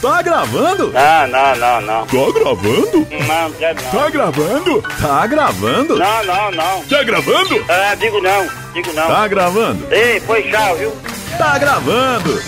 Tá gravando? Não, não, não, não. Tá gravando? Não, quero não. Tá gravando? Tá gravando? Não, não, não. Tá gravando? Ah, digo não, digo não. Tá gravando? Ei, foi tchau, viu? Tá gravando?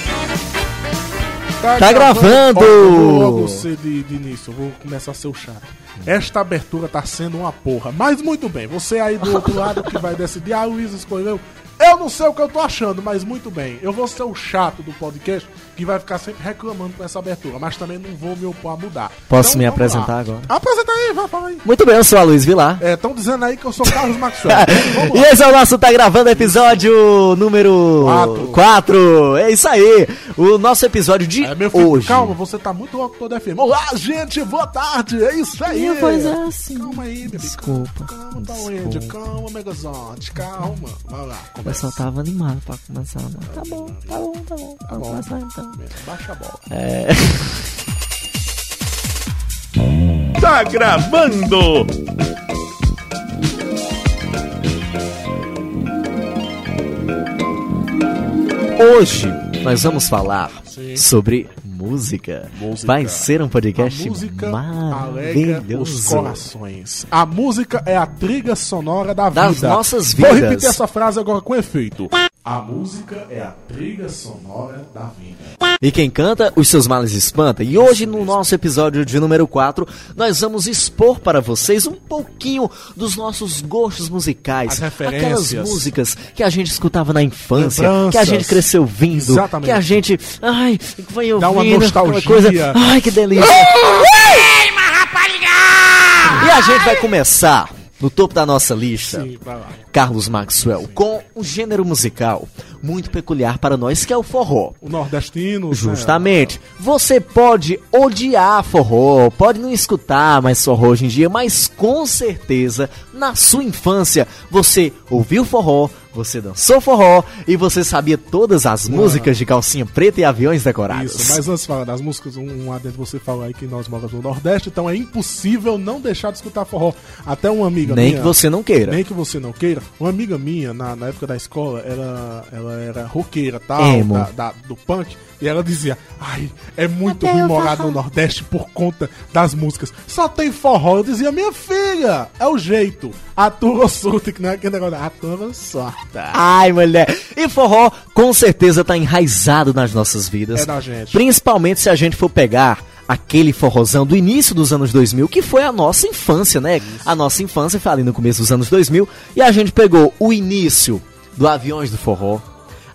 Tá gravando! Ó, eu vou logo ser de, de início, eu vou começar a ser o chato. Esta abertura tá sendo uma porra. Mas muito bem, você aí do outro lado que vai decidir, ah, Luiz escolheu. Eu não sei o que eu tô achando, mas muito bem. Eu vou ser o chato do podcast que vai ficar sempre reclamando com essa abertura, mas também não vou me opor a mudar. Posso me vamos apresentar lá. agora? Apresenta aí, vai, fala aí. Muito bem, eu sou a Luiz Vilar. É, estão dizendo aí que eu sou Carlos Maxwell. Vamos E esse é o nosso Tá Gravando episódio número Quatro. 4. É isso aí. O nosso episódio de É, meu filho, hoje. calma, você tá muito louco todo FM. Olá, gente, boa tarde, é isso aí. Minha voz é assim. Calma aí, bebê. Desculpa. Calma, Power calma, Megazord, calma. Vai lá, começa. pessoal tava animado pra começar, mano. Tá bom, tá bom, tá bom. Vamos bom. começar então. Baixa a bola. Tá gravando? Hoje nós vamos falar Sim. sobre música. Música. Vai ser um os maravilhoso. corações. A música é a trilha sonora da Das vida. nossas Vou vidas. repetir essa frase agora com efeito. A música é a trilha sonora da vida. E quem canta, os seus males espanta. E hoje, no nosso episódio de número 4, nós vamos expor para vocês um pouquinho dos nossos gostos musicais. As referências. Aquelas músicas que a gente escutava na infância, Lembranças. que a gente cresceu ouvindo, Exatamente. que a gente, ai, foi ouvindo, Dá uma nostalgia. coisa, ai, que delícia. E a gente vai começar no topo da nossa lista. Sim. Carlos Maxwell, com um gênero musical muito peculiar para nós, que é o forró. O nordestino. Justamente. Você pode odiar forró, pode não escutar mais forró hoje em dia, mas com certeza, na sua infância, você ouviu forró, você dançou forró e você sabia todas as músicas de calcinha preta e aviões decorados. Isso, mas antes de falar das músicas, um, um adendo você falou aí que nós moramos no Nordeste, então é impossível não deixar de escutar forró. Até uma amiga Nem minha. que você não queira. Nem que você não queira. Uma amiga minha, na, na época da escola, ela, ela era roqueira, tal, da, da- do punk, e ela dizia, ai, é muito Cadê ruim morar forró?" no Nordeste por conta das músicas. Só tem forró. Eu dizia, minha filha, é o jeito. Atura ou surta, que não é aquele negócio, atura ou Ai, mulher. E forró, com certeza, tá enraizado nas nossas vidas. É da gente. Principalmente se a gente for pegar aquele forrozão do início dos anos 2000, que foi a nossa infância, né? A nossa infância foi ali no começo dos anos 2000. E a gente pegou o início do Aviões do Forró.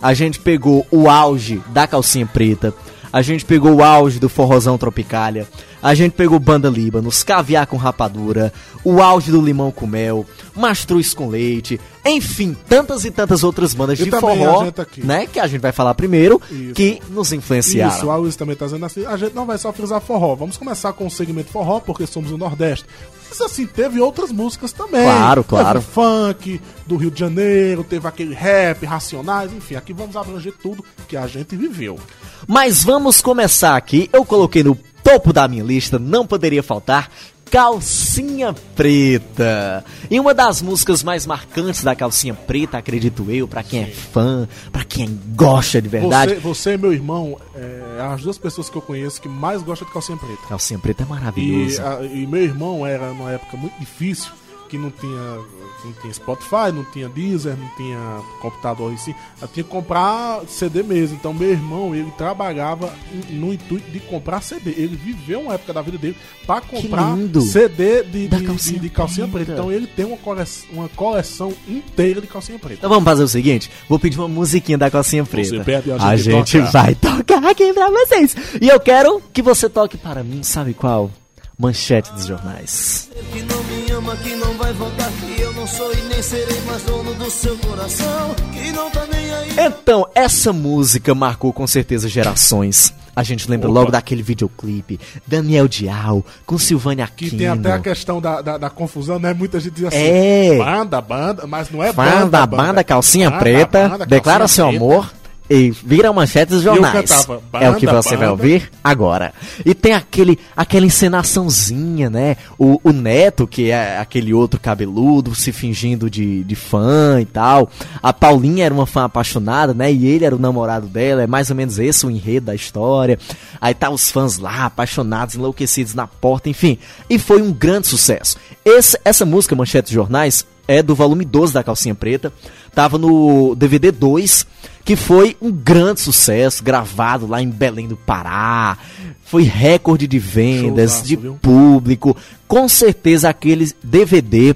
A gente pegou o auge da calcinha preta. A gente pegou o auge do forrozão tropicália. A gente pegou Banda Líbanos, Caviar com Rapadura, o auge do Limão com Mel, Mastruz com Leite, enfim, tantas e tantas outras bandas E de forró, né? Que a gente vai falar primeiro, Isso. que nos influenciaram. Isso, a Luiz também tá dizendo assim, a gente não vai só frisar forró, vamos começar com o segmento forró, porque somos o Nordeste. Mas assim, teve outras músicas também. Claro, claro. Teve funk do Rio de Janeiro, teve aquele rap, Racionais, enfim, aqui vamos abranger tudo que a gente viveu. Mas vamos começar aqui. Eu coloquei no topo da minha lista, não poderia faltar. Calcinha Preta. E uma das músicas mais marcantes da Calcinha Preta, acredito eu, pra quem é fã, pra quem gosta de verdade. Você, você e meu irmão, é, as duas pessoas que eu conheço que mais gostam de calcinha preta. Calcinha Preta é E, maravilhoso. a- e meu irmão era numa época muito difícil, que não tinha, não tinha Spotify, não tinha Deezer, não tinha computador assim. Eu tinha que comprar CD mesmo. Então meu irmão, ele trabalhava no intuito de comprar CD. Ele viveu uma época da vida dele para comprar. CD de, de, calcinha de- de calcinha preta. preta. Então ele tem uma coleção, uma coleção inteira de calcinha preta. Então vamos fazer o seguinte, vou pedir uma musiquinha da Calcinha Preta. pede, a a gente gente toca. vai tocar aqui pra vocês. E eu quero que você toque para mim, sabe qual? Manchete dos jornais. Que ama, que não vai voltar, que eu não sou e nem serei mais dono do seu coração, que não tá nem aí. Então, essa música marcou com certeza gerações. A gente lembra Opa. logo daquele videoclipe, Daniel Dial, com Silvânia Que Aquino. tem até a questão da, da, da confusão, né? Muita gente diz assim, É. banda, banda, mas não é Fã banda, da banda Calcinha Banda, Preta, banda, declara calcinha seu preta. amor. E vira manchetes dos jornais. cantava, é o que banda, você vai banda. ouvir agora. E tem aquele, aquela encenaçãozinha, né? O, o Neto, que é aquele outro cabeludo, se fingindo de, de fã e tal. A Paulinha era uma fã apaixonada, né? E ele era o namorado dela. É mais ou menos esse o enredo da história. Aí tá os fãs lá, apaixonados, enlouquecidos na porta, enfim. E foi um grande sucesso. Esse, essa música, Manchetes Jornais, é do volume 12 da Calcinha Preta. Tava no DVD 2, que foi um grande sucesso, gravado lá em Belém do Pará. Foi recorde de vendas, Showzaço, de viu? público. Com certeza aquele DVD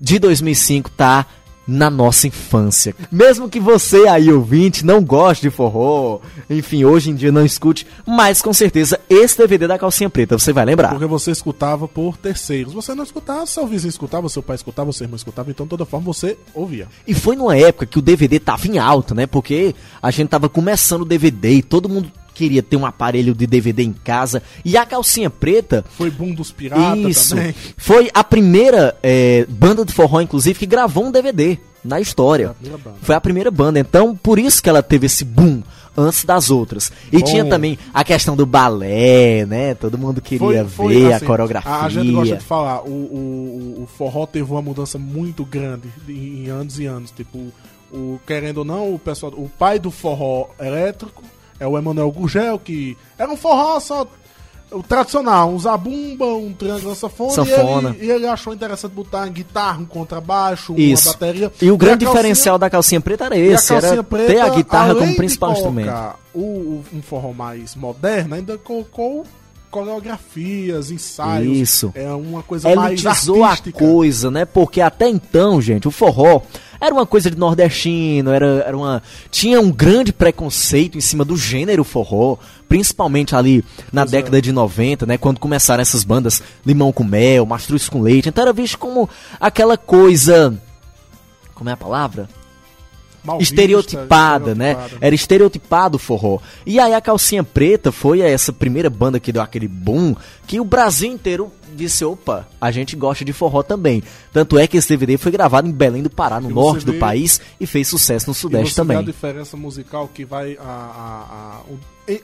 de 2005 tá na nossa infância. Mesmo que você aí ouvinte não goste de forró, enfim, hoje em dia não escute, mas com certeza esse DVD da Calcinha Preta você vai lembrar. Porque você escutava por terceiros. Você não escutava, seu vizinho escutava, seu pai escutava, seu irmão escutava, então de toda forma você ouvia. E foi numa época que o DVD tava em alta, né? Porque a gente tava começando o DVD e todo mundo queria ter um aparelho de DVD em casa. E a calcinha preta. Foi boom dos piratas isso. também. Foi a primeira é, banda de forró, inclusive, que gravou um DVD na história. Foi a primeira banda. Foi a primeira banda. Então, por isso que ela teve esse boom antes das outras. E Bom. tinha também a questão do balé, né? Todo mundo queria ver a assim, coreografia. A gente gosta de falar, o, o, o forró teve uma mudança muito grande em, em anos e anos. Tipo, o, querendo ou não, o pessoal, o pai do forró elétrico é o Emanuel Gurgel, que era um forró só o tradicional, um zabumba, um triângulo sanfona, Sanfona. E, ele, e ele achou interessante botar uma guitarra, um contrabaixo, Isso. uma bateria. E o grande a calcinha- diferencial da calcinha preta era e esse, era preta, ter a guitarra como principal instrumento. O, o- um forró mais moderno, ainda colocou coreografias, ensaios. Isso. É uma coisa mais elitizou a artística. coisa, né? Porque até então, gente, o forró era uma coisa de nordestino, era, era uma. Tinha um grande preconceito em cima do gênero forró, principalmente ali na Pois é. década de 90, né? Quando começaram essas bandas Limão com Mel, Mastruz com Leite. Então era visto como aquela coisa. Como é a palavra? Mal vista, estereotipada, né? estereotipada. Era estereotipado o forró. E aí a Calcinha Preta foi essa primeira banda que deu aquele boom que o Brasil inteiro disse, opa, a gente gosta de forró também. Tanto é que esse DVD foi gravado em Belém do Pará, no norte do vê- país, e fez sucesso no Sudeste você vê a também. diferença musical que vai a, a- a-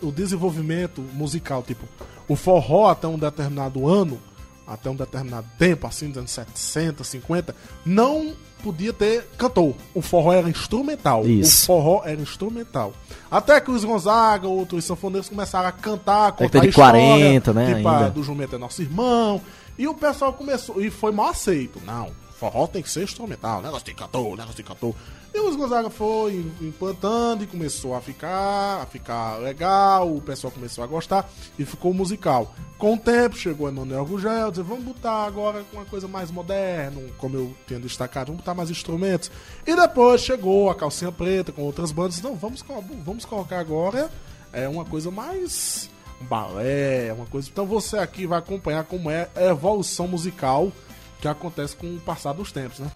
o, o desenvolvimento musical, tipo, o forró até um determinado ano, até um determinado tempo, assim, dos anos 60, 50, não podia ter cantor. O forró era instrumental. Isso. O forró era instrumental. Até que os Gonzaga, outros sanfoneiros começaram a cantar, contar de história, 40, né, Tipo, ainda. do Jumento é nosso irmão. E o pessoal começou, e foi mal aceito. Não, forró tem que ser instrumental, negócio de cantor, negócio de cantor. E os Gonzaga foi implantando e começou a ficar, a ficar legal, o pessoal começou a gostar e ficou musical. Com o tempo chegou Emanuel Gugel, dizer, vamos botar agora uma coisa mais moderna, como eu tinha destacado, vamos botar mais instrumentos. E depois chegou a Calcinha Preta com outras bandas, não, vamos, vamos colocar agora é uma coisa mais balé, uma coisa. Então você aqui vai acompanhar como é a evolução musical que acontece com o passar dos tempos, né?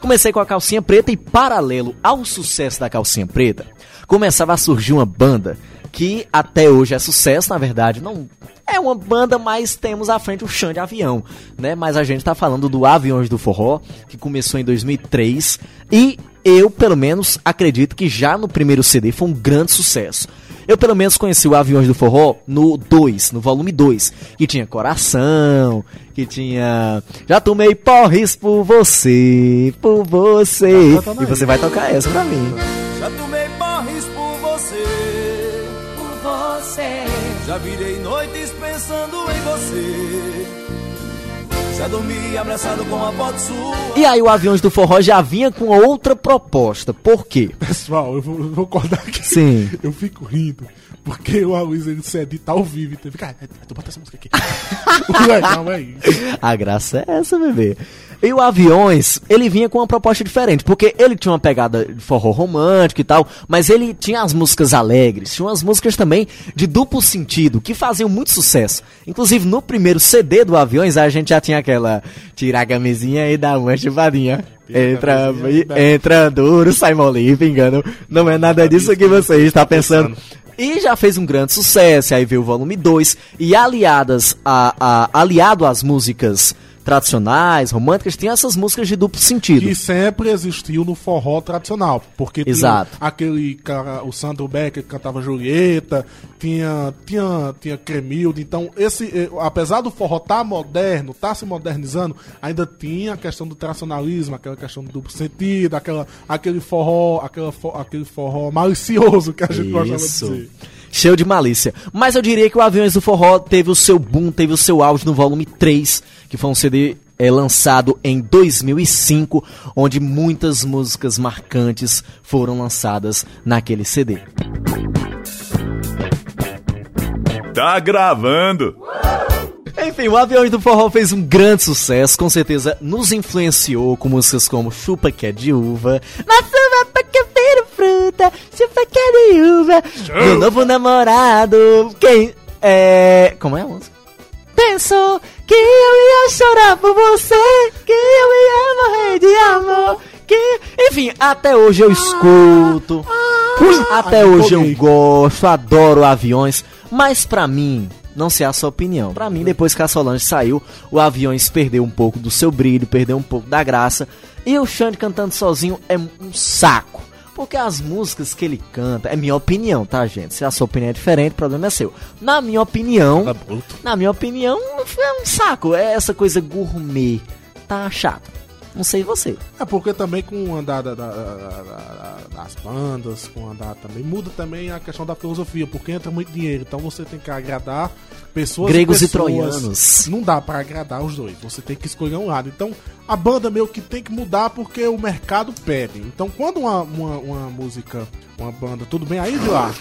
Comecei com a calcinha preta e paralelo ao sucesso da calcinha preta, começava a surgir uma banda que até hoje é sucesso, na verdade, não é uma banda, mas temos à frente o chão de avião, né? Mas a gente tá falando do Aviões do Forró, que começou em 2003 e eu, pelo menos, acredito que já no primeiro CD foi um grande sucesso. Eu pelo menos conheci o Aviões do Forró no 2, no volume 2, que tinha Coração, que tinha Já tomei porres por você, por você. E você vai tocar essa pra mim. Já tomei porres por você, por você. já virei noites pensando em você. Já dormi abraçado com a foto sua. E aí o Aviões do Forró já vinha com outra proposta. Por quê? Pessoal, eu vou, eu vou acordar aqui. Sim. Eu fico rindo. Porque o Aloysio ele se edita ao vivo. Então ah, tu bota essa música aqui. o legal é isso. A graça é essa, bebê. E o Aviões, ele vinha com uma proposta diferente, porque ele tinha uma pegada de forró romântico e tal, mas ele tinha as músicas alegres, tinha umas músicas também de duplo sentido, que faziam muito sucesso. Inclusive, no primeiro CD do Aviões, a gente já tinha aquela tira a camisinha e dá uma chupadinha. Entra, entra duro, sai molinho, pingando. Não é nada disso que você está pensando. E já fez um grande sucesso, aí veio o volume 2, e aliadas a, a- aliado às músicas tradicionais, românticas, tinha essas músicas de duplo sentido. Que sempre existiu no forró tradicional. Porque Exato. tinha aquele cara, o Sandro Becker que cantava Julieta, tinha, tinha, tinha Cremilde. Então, esse, eh, apesar do forró estar moderno, estar se modernizando, ainda tinha a questão do tradicionalismo, aquela questão do duplo sentido, aquela, aquele forró, aquela, aquele forró malicioso que a gente gostava de Isso. dizer. Cheio de malícia. Mas eu diria que o Aviões do Forró teve o seu boom, teve o seu auge no volume 3, que foi um CD é, lançado em 2005, onde muitas músicas marcantes foram lançadas naquele CD. Tá gravando. Enfim, o Aviões do Forró fez um grande sucesso, com certeza nos influenciou com músicas como Chupa que é de uva, Nossa uva que chupa é de uva, Meu novo namorado, quem é... como é a música? Pensou que eu ia chorar por você, que eu ia morrer de amor, que... Enfim, até hoje eu escuto, até hoje eu gosto, adoro aviões, mas pra mim, não sei a sua opinião. Pra mim, depois que a Solange saiu, o Aviões perdeu um pouco do seu brilho, perdeu um pouco da graça, e o Xande cantando sozinho é um saco. Porque as músicas que ele canta, é minha opinião, tá, gente? Se a sua opinião é diferente, o problema é seu. Na minha opinião, na minha opinião, é um saco. É essa coisa gourmet. Tá chato. Não sei você. É porque também com o andar da- da- da- da- das bandas, com o andar também, muda também a questão da filosofia, porque entra muito dinheiro, então você tem que agradar pessoas Gregos e pessoas. troianos. Não dá pra agradar os dois, você tem que escolher um lado. Então a banda meio que tem que mudar porque o mercado pede. Então quando uma, uma, uma música, uma banda, tudo bem aí, Vilar?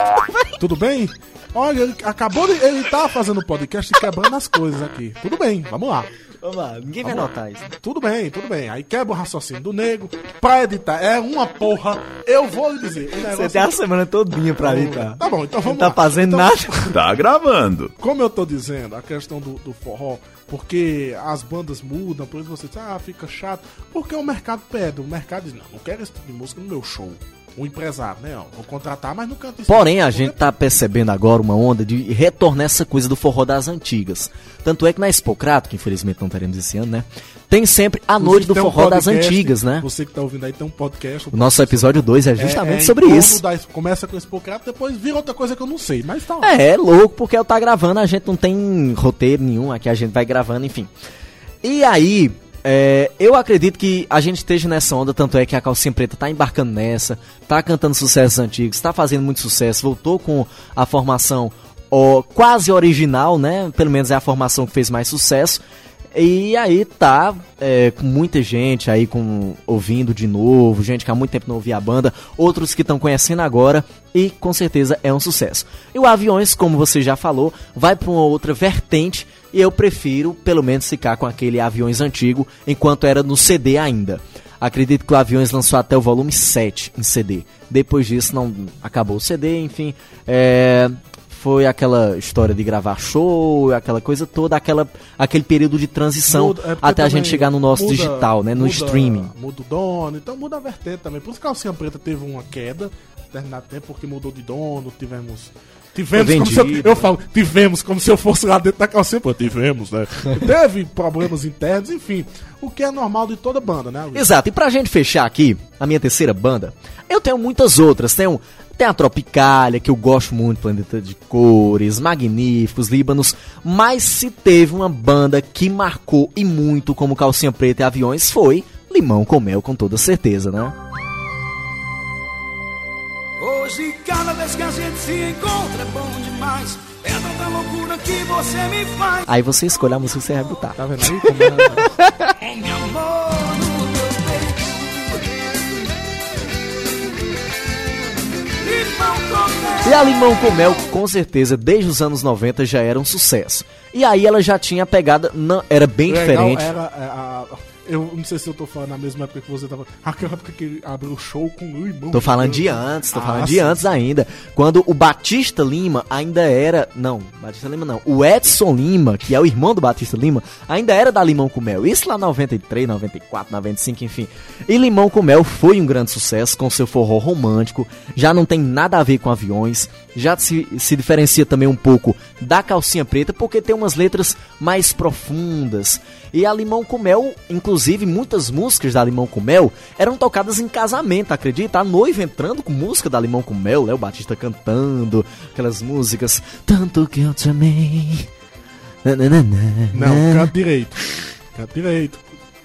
Tudo bem? Olha, ele acabou de. Ele tá fazendo podcast e quebrando as coisas aqui. Tudo bem, vamos lá. Vamos lá, ninguém vai notar isso. Tudo bem, tudo bem. Aí quebra o raciocínio do nego. Pra editar, é uma porra. Eu vou lhe dizer. Você tem a semana todinha pra tá? Tá bom, então Não vamos tá lá. fazendo Então, nada. Tá gravando. Como eu tô dizendo, a questão do, do forró, porque as bandas mudam, por isso você diz, ah, fica chato. Porque o mercado pede. O mercado diz, não, não quero esse tipo de música no meu show. O empresário, né? Ó, vou contratar, mas não canto isso. Porém, a gente tá percebendo agora uma onda de retornar essa coisa do forró das antigas. Tanto é que na Expocrato, que infelizmente não teremos esse ano, né? Tem sempre a noite do tem um forró das podcast, antigas, né? Você que tá ouvindo aí tem um podcast. O nosso episódio 2 é justamente em sobre torno isso. da- começa com esse Hipocrata, depois vira outra coisa que eu não sei, mas tá lá. É, é louco, porque eu tá gravando, a gente não tem roteiro nenhum, aqui a gente vai gravando, enfim. E aí, é, eu acredito que a gente esteja nessa onda, tanto é que a Calcinha Preta tá embarcando nessa, tá cantando sucessos antigos, tá fazendo muito sucesso, voltou com a formação ó, quase original, né? Pelo menos é a formação que fez mais sucesso. E aí tá é, com muita gente aí com, ouvindo de novo, gente que há muito tempo não ouvia a banda, outros que estão conhecendo agora e com certeza é um sucesso. E o Aviões, como você já falou, vai para uma outra vertente e eu prefiro pelo menos ficar com aquele Aviões antigo enquanto era no CD ainda. Acredito que o Aviões lançou até o volume 7 em CD. Depois disso não acabou o CD, enfim. É, foi aquela história de gravar show, aquela coisa toda, aquela, aquele período de transição Muda- é até a gente chegar no nosso muda- digital, né? No muda- streaming. Muda o dono, então muda a vertente também. Por isso que a Calcinha Preta teve uma queda, determinado tempo, porque mudou de dono, tivemos. Tivemos como se eu, eu falo, tivemos como se eu fosse lá dentro da calcinha preta. Tivemos, né? Teve problemas internos, enfim. O que é normal de toda banda, né? Luiz? Exato, e pra gente fechar aqui, a minha terceira banda, eu tenho muitas outras. Tenho, tem a Tropicália, que eu gosto muito, Planeta de Cores, Magníficos, Líbanos. Mas se teve uma banda que marcou e muito como Calcinha Preta e Aviões, foi Limão com Mel, com toda certeza, né? Hoje, cada vez que a gente se encontra, é bom demais. É tanta loucura que você me faz. Aí você escolhe a música que você vai botar. Tá vendo aí como é? Meu amor no meu peito. Limão com E a Limão com Mel, com certeza, desde os anos 90 já era um sucesso. E aí ela já tinha a pegada, não, era bem Legal, diferente. Era, é, a- Eu não sei se eu tô falando na mesma época que você tava. Aquela época que ele abriu o show com o irmão. Tô falando de antes, tô Ah, falando de sim. antes ainda. Quando o Batista Lima ainda era. Não, Batista Lima não. O Edson Lima, que é o irmão do Batista Lima, ainda era da Limão com Mel. Isso lá 93, 94, 95, enfim. E Limão com Mel foi um grande sucesso com seu forró romântico. Já não tem nada a ver com aviões. Já se, se diferencia também um pouco da calcinha preta, porque tem umas letras mais profundas. E a Limão com Mel, inclusive, muitas músicas da Limão com Mel eram tocadas em casamento, acredita? A noiva entrando com música da Limão com Mel, Léo Batista cantando aquelas músicas. Tanto que eu te amei. Não, canta direito. Canta direito.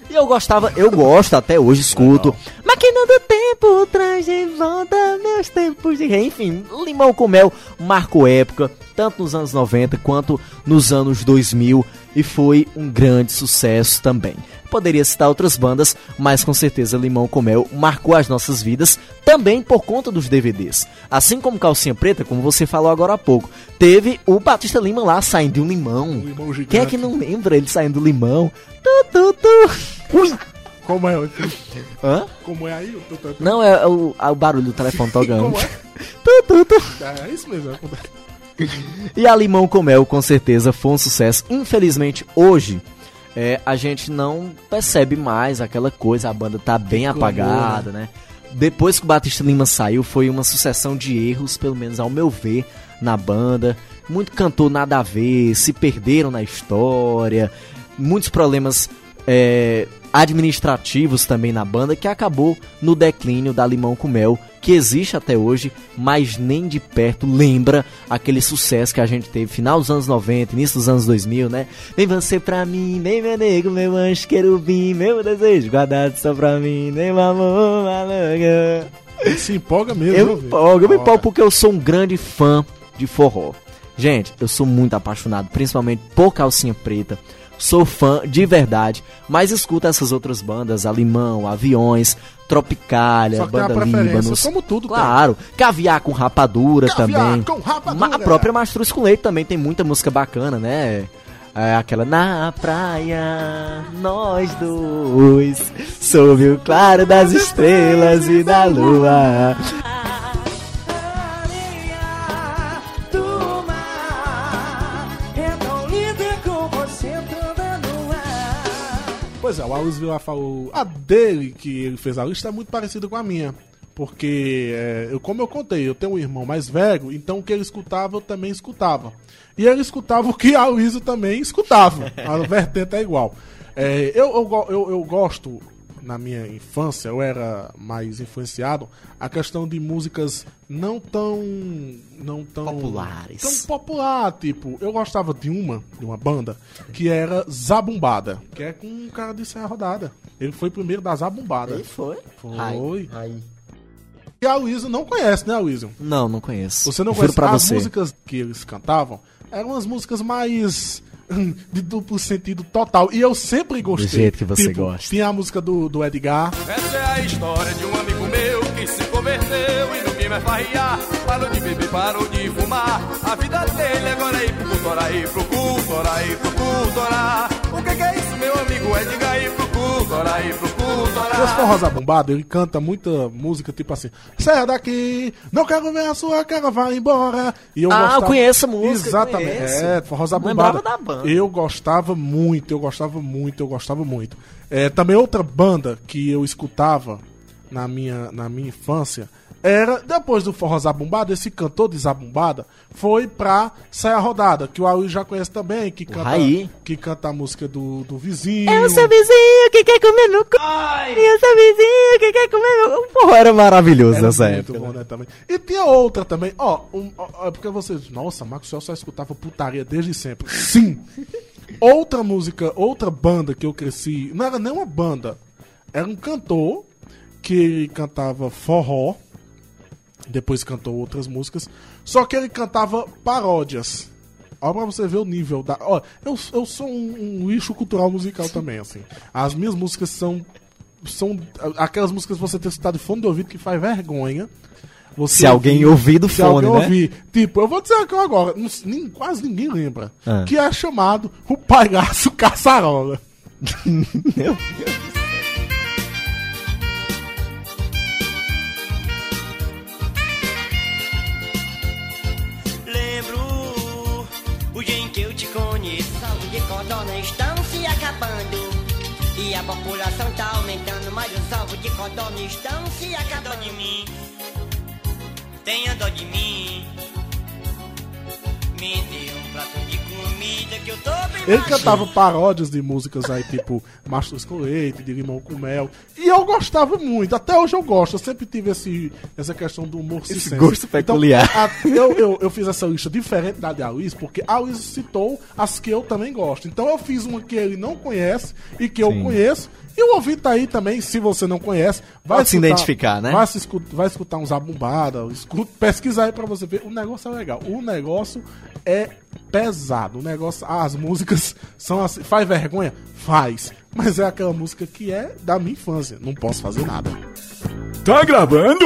E eu gostava, eu gosto até hoje, escuto. Máquina do tempo, traz de volta meus tempos de rei. Enfim, Limão com Mel marcou época, tanto nos anos 90 quanto nos anos 2000, e foi um grande sucesso também. Poderia citar outras bandas, mas com certeza Limão com Mel marcou as nossas vidas também por conta dos DVDs. Assim como Calcinha Preta, como você falou agora há pouco, teve o Batista Lima lá saindo de um limão. Um limão gigante. Quem é que não lembra ele saindo do limão? Tu, tu, tu. Ui! Como é? Hã? Como é aí? Não, é, o, é o barulho do telefone tocando. Como é? Tu, tu, tu. É isso mesmo. é. E a Limão com Mel, com certeza, foi um sucesso. Infelizmente, hoje, é, a gente não percebe mais aquela coisa, a banda tá bem apagada, né? Depois que o Batista Lima saiu, foi uma sucessão de erros, pelo menos ao meu ver, na banda. Muito cantor nada a ver, se perderam na história, muitos problemas é, administrativos também na banda, que acabou no declínio da Limão com Mel, que existe até hoje, mas nem de perto lembra aquele sucesso que a gente teve final dos anos 90, início dos anos 2000, né? Vem você pra mim, vem meu nego, meu anjo querubim, meu desejo guardado só pra mim, nem meu amor maluca. Ele se empolga mesmo. Eu me empolgo, eu me empolgo porque eu sou um grande fã de forró. Gente, eu sou muito apaixonado, principalmente por calcinha preta. Sou fã de verdade, mas escuto essas outras bandas, Alimão, Aviões, Tropicália, Só que Banda Líbanos. como tudo. Claro, Caviar com Rapadura Caviar também. com Rapadura. A própria Mastruz com Leite também tem muita música bacana, né? É aquela Na praia, nós dois, sob o claro das estrelas e da lua. Pois é, o Aloysio Vilar falou. A dele, que ele fez a lista, é muito parecida com a minha. Porque, é, eu, como eu contei, eu tenho um irmão mais velho, então o que ele escutava eu também escutava. E ele escutava o que a Luísa também escutava. A vertente é igual. É, eu, eu, eu, eu gosto, na minha infância, eu era mais influenciado, a questão de músicas não tão. não tão. Populares. Tão popular, tipo, eu gostava de uma, de uma banda, que era Zabumbada, que é com um cara de Serra Rodada. Ele foi primeiro da Zabumbada. foi? Foi. E a Luísa não conhece, né, Luísa? Não, não conheço. Você não Juro conhece pra as você. músicas que eles cantavam? Eram umas músicas mais de duplo sentido total. E eu sempre gostei. Do jeito que você Tipo, gosta. Tinha a música do, do Edgar. Essa é a história de um amigo meu que se converteu e não quer mais farriar. Parou de beber, parou de fumar. A vida dele agora é ir pro culto, ora ir pro culto, ora ir pro culto, orar. O que, que é isso, meu amigo? Diga ir pro Esse orar. forró Zabumbado, ele canta muita música tipo assim: Saia daqui, não quero ver a sua cara, vai embora. E eu Ah, gostava- eu conheço a música, Exatamente. conheço. É, Zabumbado. lembrava da banda. Eu gostava muito, eu gostava muito, eu gostava muito. É, também outra banda que eu escutava na minha, na minha infância era, depois do forró Zabumbada, esse cantor de Zabumbada foi pra Saia Rodada, que o Aui já conhece também, que canta, Raí. que canta a música do, do vizinho. Eu sou vizinho que quer comer no cu. Eu sou vizinho que quer comer no cu. Porra, era maravilhoso Era nessa muito época. bom, né, também. E tinha outra também, ó, um, ó, é porque vocês, nossa, Marcos Céu só escutava putaria desde sempre. Sim! outra música, outra banda que eu cresci, não era nem uma banda, era um cantor que cantava forró, depois cantou outras músicas, só que ele cantava paródias. Olha pra você ver o nível da. Ó, eu, eu sou um, um lixo cultural musical também, assim. As minhas músicas são. São aquelas músicas que você tem escutado de fone de ouvido que faz vergonha. Você Se alguém ouvir do se fone, alguém né? ouvir. Tipo, eu vou dizer aqui agora, nem- quase ninguém lembra. Ah. Que é chamado o palhaço caçarola. Meu Deus. Acabando. E a população tá aumentando, mas os ovos de codorna estão se acabando de mim. Tenha dó de mim. Me dê um prato de comida que eu tô bem Ele cantava paródias de músicas aí, tipo Mastros com Leite, de Limão com Mel. E eu gostava muito, até hoje eu gosto. Eu sempre tive esse, essa questão do humor Esse circense. gosto peculiar. Então, a- eu, eu, eu fiz essa lista diferente da de Luiz, porque a Luiz citou as que eu também gosto. Então eu fiz uma que ele não conhece e que eu Sim. conheço. E o ouvinte aí também, se você não conhece, vai Pode se identificar, né? Vai, se escu- vai escutar uns abumbadas, escuta, pesquisa aí pra você ver. O negócio é legal. O negócio é pesado. O negócio, as músicas são assim. Faz vergonha? Faz. Mas é aquela música que é da minha infância. Não posso fazer nada. Tá gravando?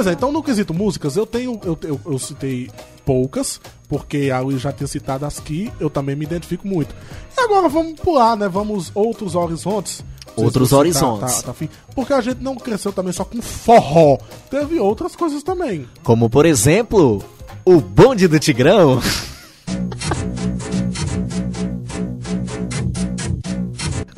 Pois é, então no quesito músicas, eu tenho. Eu, eu, eu citei poucas, porque a Luiz já tinha citado as que eu também me identifico muito. E agora vamos pular, né? Vamos outros horizontes. Outros você horizontes. Tá, tá afim. porque a gente não cresceu também só com forró. Teve outras coisas também. Como, por exemplo, o bonde do Tigrão.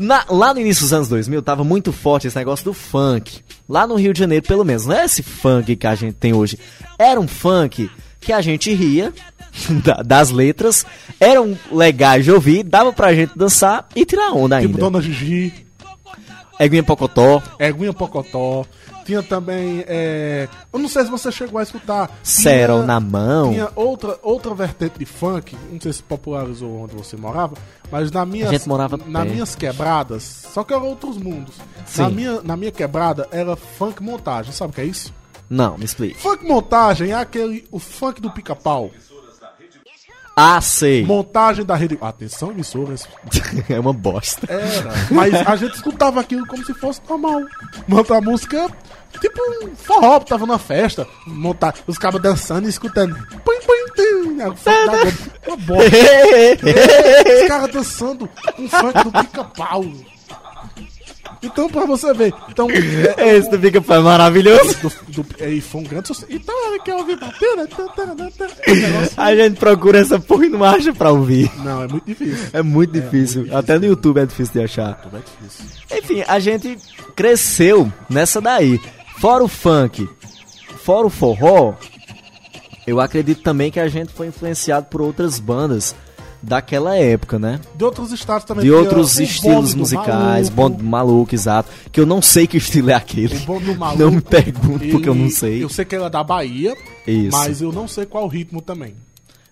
Na- lá no início dos anos 2000 tava muito forte esse negócio do funk. Lá no Rio de Janeiro, pelo menos. Não é esse funk que a gente tem hoje. Era um funk que a gente ria da- das letras, eram legais de ouvir, dava pra gente dançar e tirar onda Tipo ainda. Dona Gigi, Eguinha Pocotó, Eguinha Pocotó. Tinha também. é, Eu não sei se você chegou a escutar. Cerol na mão. Tinha outra, outra vertente de funk, não sei se popularizou onde você morava, mas na minha, A gente morava nas perto. minhas quebradas, só que eram outros mundos. Sim. Na minha, na minha quebrada era funk montagem, sabe o que é isso? Não, me explica. Funk montagem é aquele, o funk do pica-pau. Ah, sei. Montagem da rede. Atenção, emissoras. é uma bosta. Era. Mas a gente escutava aquilo como se fosse normal. Montar música, tipo um forró, tava numa festa. Montar os cabos dançando e escutando. Da Globo. Uma bosta. Os caras dançando um funk do pica-pau. Então, pra você ver. Então, é, Esse do foi maravilhoso. do, do, é, foi um grande sucesso. Então, ele quer ouvir bater, né? Tá, tá, tá, tá. O negócio- A gente procura essa porra e não acha pra ouvir. Não, é muito difícil. É muito difícil. Até no YouTube é difícil de achar. É difícil. Enfim, a gente cresceu nessa daí. Fora o funk, fora o forró, eu acredito também que a gente foi influenciado por outras bandas daquela época, né? De outros estados também. De outros estilos musicais, Maluco, bom maluco, exato. Que eu não sei que estilo é aquele. Maluco. Não me pergunte porque eu não ele- sei. Eu sei que ele é da Bahia, Isso. mas eu não sei qual o ritmo também.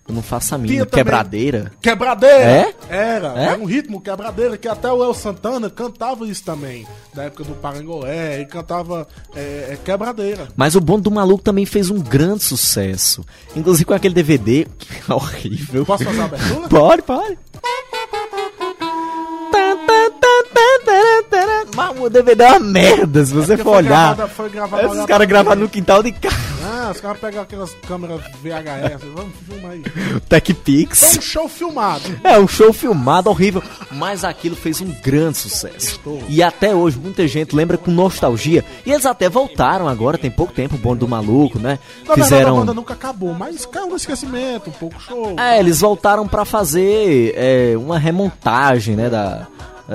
Eu não faço a também- Quebradeira? Quebradeira! É? Era, É? era um ritmo quebradeira, que até o El Santana cantava isso também, da época do Parangolé, ele cantava é, é, quebradeira. Mas o Bonde do Maluco também fez um grande sucesso. Inclusive com aquele DVD, que é horrível. Posso fazer a abertura? Pode, pode. Mas o DVD é uma merda, se você Porque for olhar. gravada- foi gravada Esses caras gravaram no quintal de casa. Ah, os caras pegaram aquelas câmeras VHS, vamos filmar aí. Foi TechPix. um show filmado. É, um show filmado horrível, mas aquilo fez um grande sucesso. E até hoje muita gente lembra com nostalgia. E eles até voltaram agora, tem pouco tempo, o Bonde do Maluco, né? Na verdade, a Fizeram. banda nunca acabou, mas caiu no esquecimento, um pouco show. É, eles voltaram pra fazer é, uma remontagem, né, da,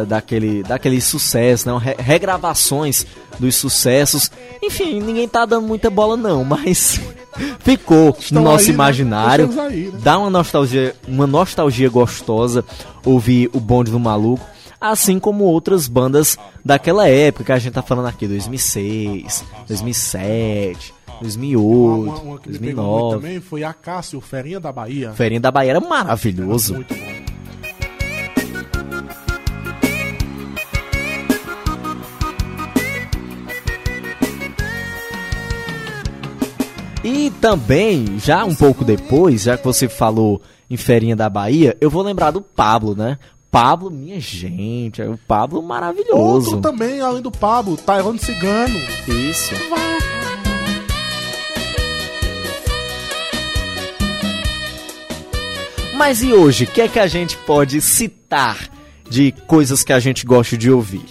daquele, daquele sucesso, né, re- regravações dos sucessos. Enfim, ninguém tá dando muita bola não, mas ficou Estão no nosso aí, né? imaginário. Estamos aí, né? Dá uma nostalgia, uma nostalgia gostosa ouvir o Bonde do Maluco. Assim como outras bandas daquela época que a gente tá falando aqui, 2006, 2007, 2008, Uma, uma, uma que me pegou muito 2009. também foi a Cássio, Ferinha da Bahia. Ferinha da Bahia era maravilhoso. Muito bom. E também, já um pouco depois, já que você falou em Ferinha da Bahia, eu vou lembrar do Pablo, né? Pablo, minha gente, é o Pablo maravilhoso. Outro também, além do Pablo, Tairone Cigano. Isso. Mas e hoje, o que é que a gente pode citar de coisas que a gente gosta de ouvir?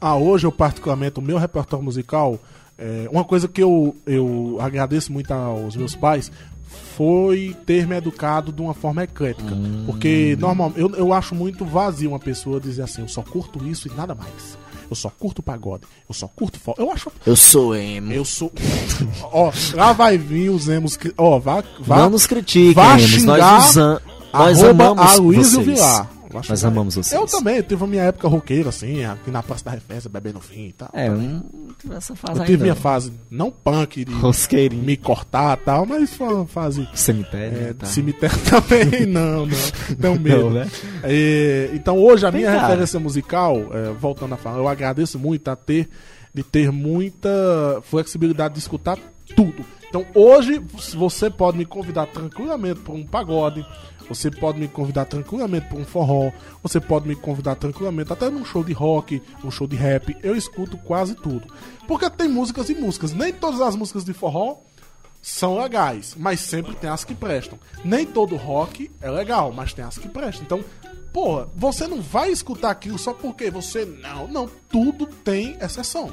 Ah, hoje eu particularmente, o meu repertório musical, é, uma coisa que eu, eu agradeço muito aos meus pais foi ter me educado de uma forma eclética. Porque normalmente eu, eu acho muito vazio uma pessoa dizer assim, eu só curto isso e nada mais. Eu só curto pagode, eu só curto fo... Eu acho. Eu sou emo. Eu sou. Ó, lá vai vir os emos. Ó, vá. vá Não nos critiquem, vá emos. xingar Nós, usa- nós amamos Aloysio vocês. Vilar. Nós xingar. amamos vocês. Eu também, tive a minha época roqueira, assim, aqui na Praça da Referência, bebendo vinho e tal. É, tive essa fase Eu ainda. tive minha não. fase, não punk, de Rosqueirinho. me cortar e tal, mas foi uma fase Cemitério. é, tá. cemitério também, não, não. Tenho medo. Não, né? É, então hoje a Vem minha cá. referência musical, é, voltando a falar, eu agradeço muito a ter, de ter muita flexibilidade de escutar tudo. Então hoje você pode me convidar tranquilamente para um pagode, você pode me convidar tranquilamente para um forró, você pode me convidar tranquilamente até num show de rock, um show de rap, eu escuto quase tudo. Porque tem músicas e músicas, nem todas as músicas de forró são legais, mas sempre tem as que prestam. Nem todo rock é legal, mas tem as que prestam. Então, porra, você não vai escutar aquilo só porque você não, não, tudo tem exceção.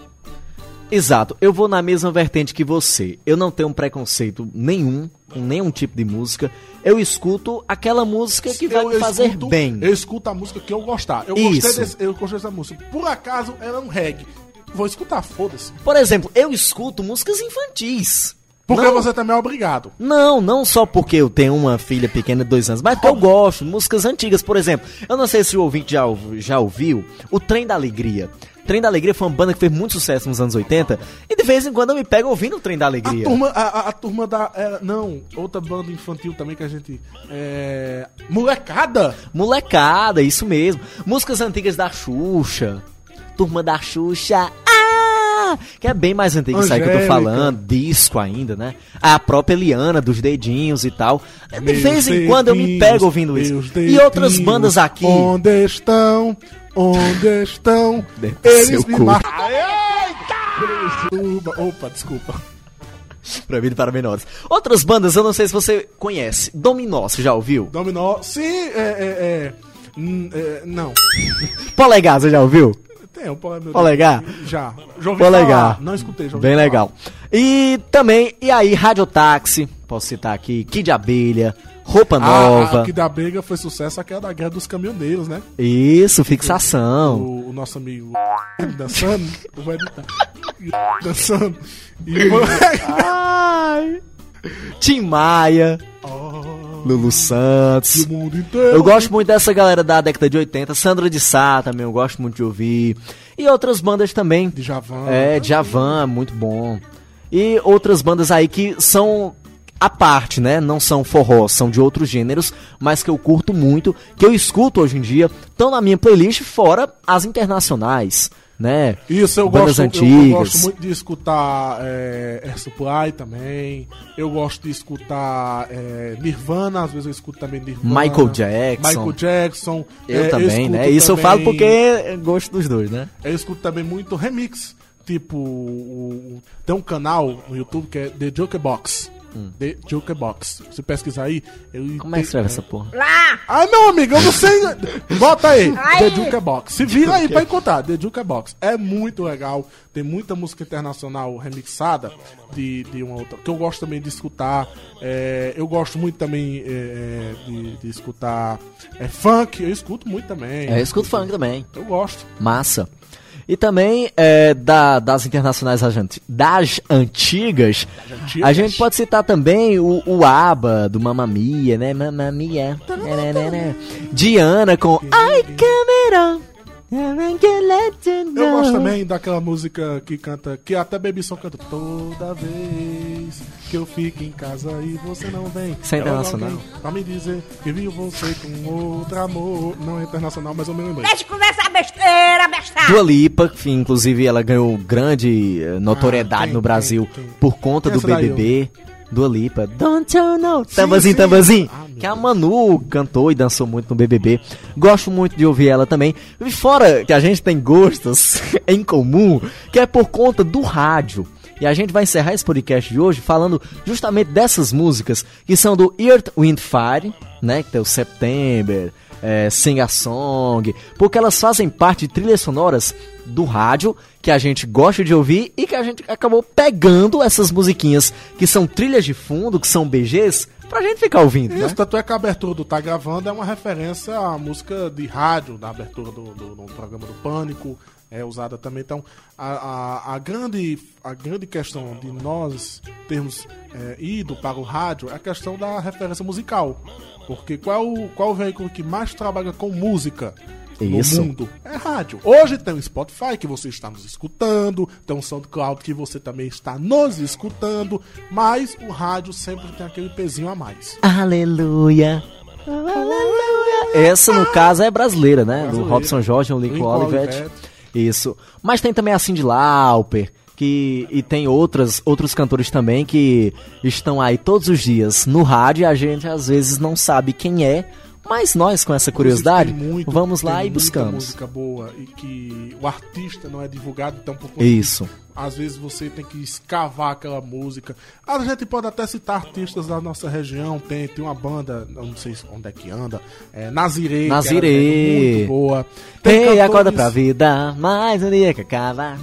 Exato, eu vou na mesma vertente que você. Eu não tenho um preconceito nenhum com nenhum tipo de música. Eu escuto aquela música que vai Eu- me eu fazer escuto- bem. Eu escuto a música que eu gostar. Eu gostei, Isso. desse, eu gostei dessa música. Por acaso ela é um reggae. Vou escutar, foda-se. Por exemplo, eu escuto músicas infantis. Porque Não- você também é obrigado. Não, não só porque eu tenho uma filha pequena de dois anos, mas porque eu gosto. Músicas antigas, por exemplo. Eu não sei se o ouvinte já, já ouviu o Trem da Alegria. Trem da Alegria foi uma banda que fez muito sucesso nos anos 80. E de vez em quando eu me pego ouvindo o Trem da A Alegria. turma, a, a- a turma da. é, não, outra banda infantil também que a gente. É, molecada! Molecada, isso mesmo. Músicas antigas da Xuxa. Turma da Xuxa. Ah! Que é bem mais antiga isso aí que eu tô falando. Disco ainda, né? A própria Eliana, dos dedinhos e tal. De Meus vez em quando eu me pego ouvindo isso. E outras bandas aqui. Onde estão? Onde estão? Eles me cu. matam. Opa, Opa, desculpa. Proibido para menores. Outras bandas, eu não sei se você conhece. Dominó, você já ouviu? Dominó. Sim, é. é, é, hum, é, não. Polegar, você já ouviu? Tem um polegar. Polegar? Já. Já Polegar. falar. Não escutei, já Bem falar. legal. E também, e aí, Radiotáxi, posso citar aqui, Kid Abelha, Roupa Ah, Nova. a que da briga foi sucesso aquela da guerra dos caminhoneiros, né? Isso, fixação. O, o nosso amigo dançando, vou editar. Dançando. E Ai. Tim Maia, oh, Lulu Santos. o mundo inteiro. Eu gosto muito dessa galera da década de 80. Sandra de Sá também, eu gosto muito de ouvir. E outras bandas também. de Javan. É, Djavan, muito bom. E outras bandas aí que são à parte, né? Não são forró, são de outros gêneros, mas que eu curto muito, que eu escuto hoje em dia, estão na minha playlist, fora as internacionais, né? Isso, eu Bandas gosto, eu- eu, antigas. gosto muito de escutar é, Air Supply também. Eu gosto de escutar é, Nirvana, às vezes eu escuto também Nirvana. Michael Jackson. Michael Jackson. Eu É, também, escuto né? Isso eu também- falo porque é gosto dos dois, né? Eu escuto também muito remix. Tipo, tem um canal no YouTube que é The Jokebox. The Jokebox. Se pesquisar aí. Eu Hum. Como é que escreve essa porra? Ah, não, amigo, eu não sei. Bota aí, The Jukebox. Se vira aí pra encontrar, The Jukebox. É muito legal. Tem muita música internacional remixada de, de uma outra. Que eu gosto também de escutar. É, eu gosto muito também é, de, de escutar é, funk. Eu escuto muito também. É, eu escuto funk também. Eu gosto. Massa. E também é, da- das internacionais das anti- das antigas, antigas. a gente pode citar também o, o ABBA do Mamma Mia, né? Mamma Mia. Nananana. Diana com Ai Cameron. Eu gosto também daquela música que canta, que até Baby Song canta toda vez que eu fico em casa e você não vem. Isso é internacional? Pra me dizer que viu você com outro amor. Não é internacional, mas eu me lembrei. Deixa de conversar besteira, besta. Dua Lipa, que inclusive ela ganhou grande eh, notoriedade Ah, quem, no Brasil quem, quem? por conta do BBB. Dua Lipa, Don't You Know, Tambazinho. Tambazinho, Ah, que a Manu cantou e dançou muito no BBB. Gosto muito de ouvir ela também. E fora que a gente tem gostos em comum, que é por conta do rádio. E a gente vai encerrar esse podcast de hoje falando justamente dessas músicas que são do Earth, Wind, Fire, né? Que tem o September, é, Sing a Song, porque elas fazem parte de trilhas sonoras do rádio que a gente gosta de ouvir e que a gente acabou pegando essas musiquinhas que são trilhas de fundo, que são BGs, pra gente ficar ouvindo, né? Isso, tanto é que a abertura do Tá Gravando é uma referência à música de rádio, da abertura do, do, do programa do Pânico, é usada também. Então, a, a, a grande, a grande questão de nós termos é, ido para o rádio é a questão da referência musical. Porque qual, o- qual o veículo que mais trabalha com música? Isso. No mundo é rádio. Hoje tem o Spotify que você está nos escutando, tem o SoundCloud que você também está nos escutando, mas o rádio sempre tem aquele pezinho a mais. Aleluia. Aleluia. Essa, no caso, é brasileira, né? Do Brasileira. Robson Jorge, o Lincoln Lincoln Olivetti. Isso. Mas tem também a Cindy Lauper, que, e tem outras, outros cantores também que estão aí todos os dias no rádio e a gente às vezes não sabe quem é, mas nós, com essa curiosidade, muito- vamos lá e buscamos. música boa e que o artista não é divulgado, por conta Isso. Às vezes você tem que escavar aquela música. A gente pode até citar artistas da nossa região. Tem, tem uma banda, não sei onde é que anda, é Nazirê. que Nazirê. era muito boa. Ei, cantores- acorda pra vida, mais um dia que acaba.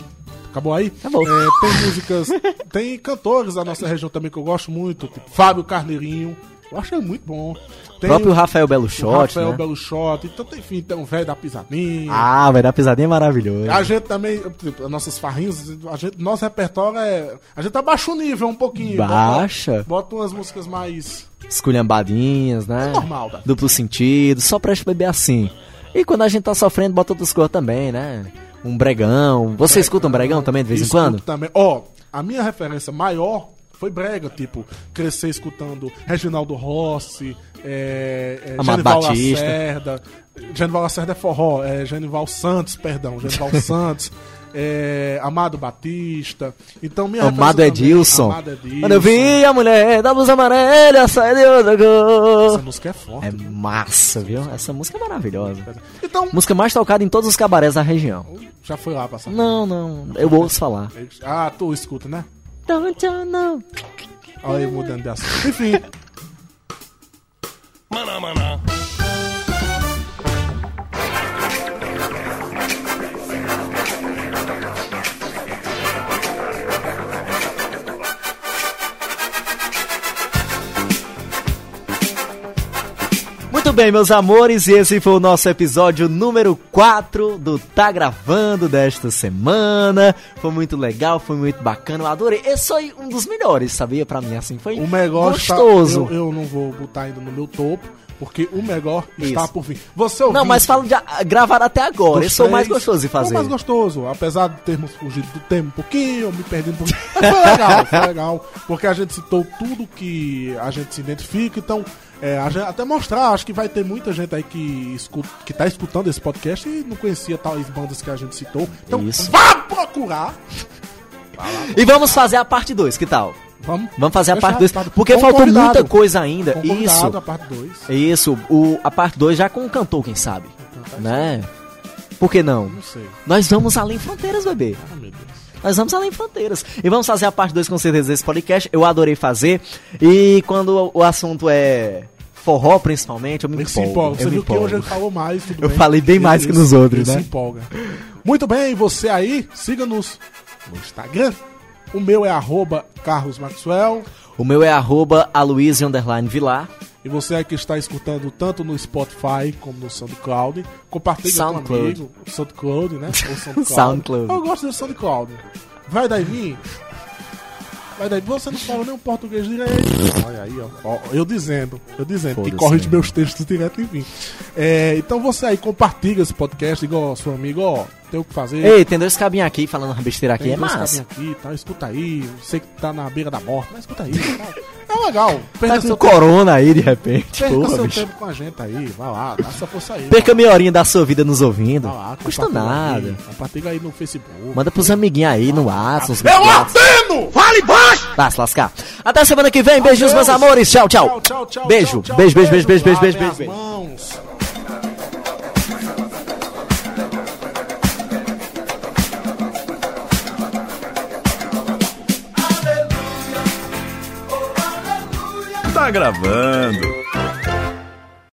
Acabou aí? Acabou. É, tem músicas, tem cantores da nossa região também que eu gosto muito, tipo Fábio Carneirinho. Eu achei muito bom. Tem próprio Rafael Belo Shot, Rafael né? Belo Shot. Então, tem, enfim, tem o velho da pisadinha. Ah, vai dar pisadinha é maravilhoso. A gente também, tipo, as nossas farrinhas, a gente, nosso repertório é. A gente abaixa o nível um pouquinho. Baixa. Bota, bota umas músicas mais. Esculhambadinhas, né? É normal, Davi. Duplo sentido, só pra beber assim. E quando a gente tá sofrendo, bota outras coisas também, né? Um bregão. Você escuta um bregão também de vez em quando? Também. Ó, a minha referência maior foi brega, tipo, crescer escutando Reginaldo Rossi, é, é, Genival Batista. Lacerda. Genival Lacerda é forró, é Genival Santos, perdão, Genival Santos. É, Amado Batista. Então, minha Amado Edilson. Amado Edilson. Quando eu vi a mulher da blusa amarela, sai de outra Essa cor. música é forte. É massa, viu? Essa música é maravilhosa. Então, Música mais tocada em todos os cabarés da região. já foi lá passar. Não, não, eu ouço falar. Ah, tu escuta, né? Don't you know? Olha aí mudando de assunto. Enfim, bem, meus amores, e esse foi o nosso episódio número 4 do Tá Gravando desta semana. Foi muito legal, foi muito bacana, eu adorei. Esse foi um dos melhores, sabia? Pra mim, assim, foi o melhor está- gostoso. eu, eu não vou botar ainda no meu topo, porque o melhor está Isso. por vir. Você ouviu? Não, mas fala de gravar até agora. Esse foi o mais gostoso de Foi fazer. o mais gostoso, apesar de termos fugido do tema um pouquinho, me perdi um pouquinho. Mas foi legal, foi legal, porque a gente citou tudo que a gente se identifica, então, é, até mostrar, acho que vai ter muita gente aí que, escuta, que tá escutando esse podcast e não conhecia tais bandas que a gente citou. Então, Isso. vá procurar. E vamos fazer a parte 2, que tal? Vamos, Vamos fazer a parte 2, parte- porque faltou muita coisa ainda. Isso. a parte 2. Isso, o, a parte 2 já com o cantor, quem sabe? Né? Por que não? Não sei. Nós vamos além fronteiras, bebê. Ah, meu Deus. Nós vamos além fronteiras. E vamos fazer a parte 2 com certeza desse podcast. Eu adorei fazer. E quando o assunto é forró, principalmente, eu me Ele se empolgo. empolga. Você eu viu que empolgo. hoje ele falou mais, tudo Eu bem. falei bem mais que nos outros, ele né? se empolga. Muito bem, você aí, siga-nos no Instagram. O meu é arroba Carlos Maxwell. O meu é arroba Aloysio Vilar. E você aí que está escutando tanto no Spotify como no SoundCloud, compartilhe com um SoundCloud. amigo. SoundCloud, né? Ou SoundCloud. SoundCloud. Eu gosto de SoundCloud. Vai daí mim. Vai daí, você não fala nem o português direito. Olha aí, ó. Ó, Eu dizendo, eu dizendo, que corrige né? meus textos direto em mim. É, então você aí compartilha esse podcast, igual seu amigo, ó, tem o que fazer. Ei, tem dois cabinhos aqui falando uma besteira aqui, Tem é dois massa. cabinhos aqui, tá? Escuta aí. Sei que tá na beira da morte, mas escuta aí. tá? É legal. Tá Perca com seu, corona aí de repente. perca Porra, seu bicho. tempo com a gente aí. Vai lá, dá essa força aí. Perca meia horinha da sua vida nos ouvindo. Vai lá, Custa nada. Aí, compartilha aí no Facebook. Manda pros amiguinhos aí no WhatsApp. Eu grupos do WhatsApp. ordeno! Fale baixo! Vai se lascar. Até semana que vem. Beijos, meus amores. Tchau, tchau. Tchau, tchau, tchau. Beijo. tchau, tchau, Beijo, beijo, beijo, beijo, beijo, beijo, beijo, Tá gravando.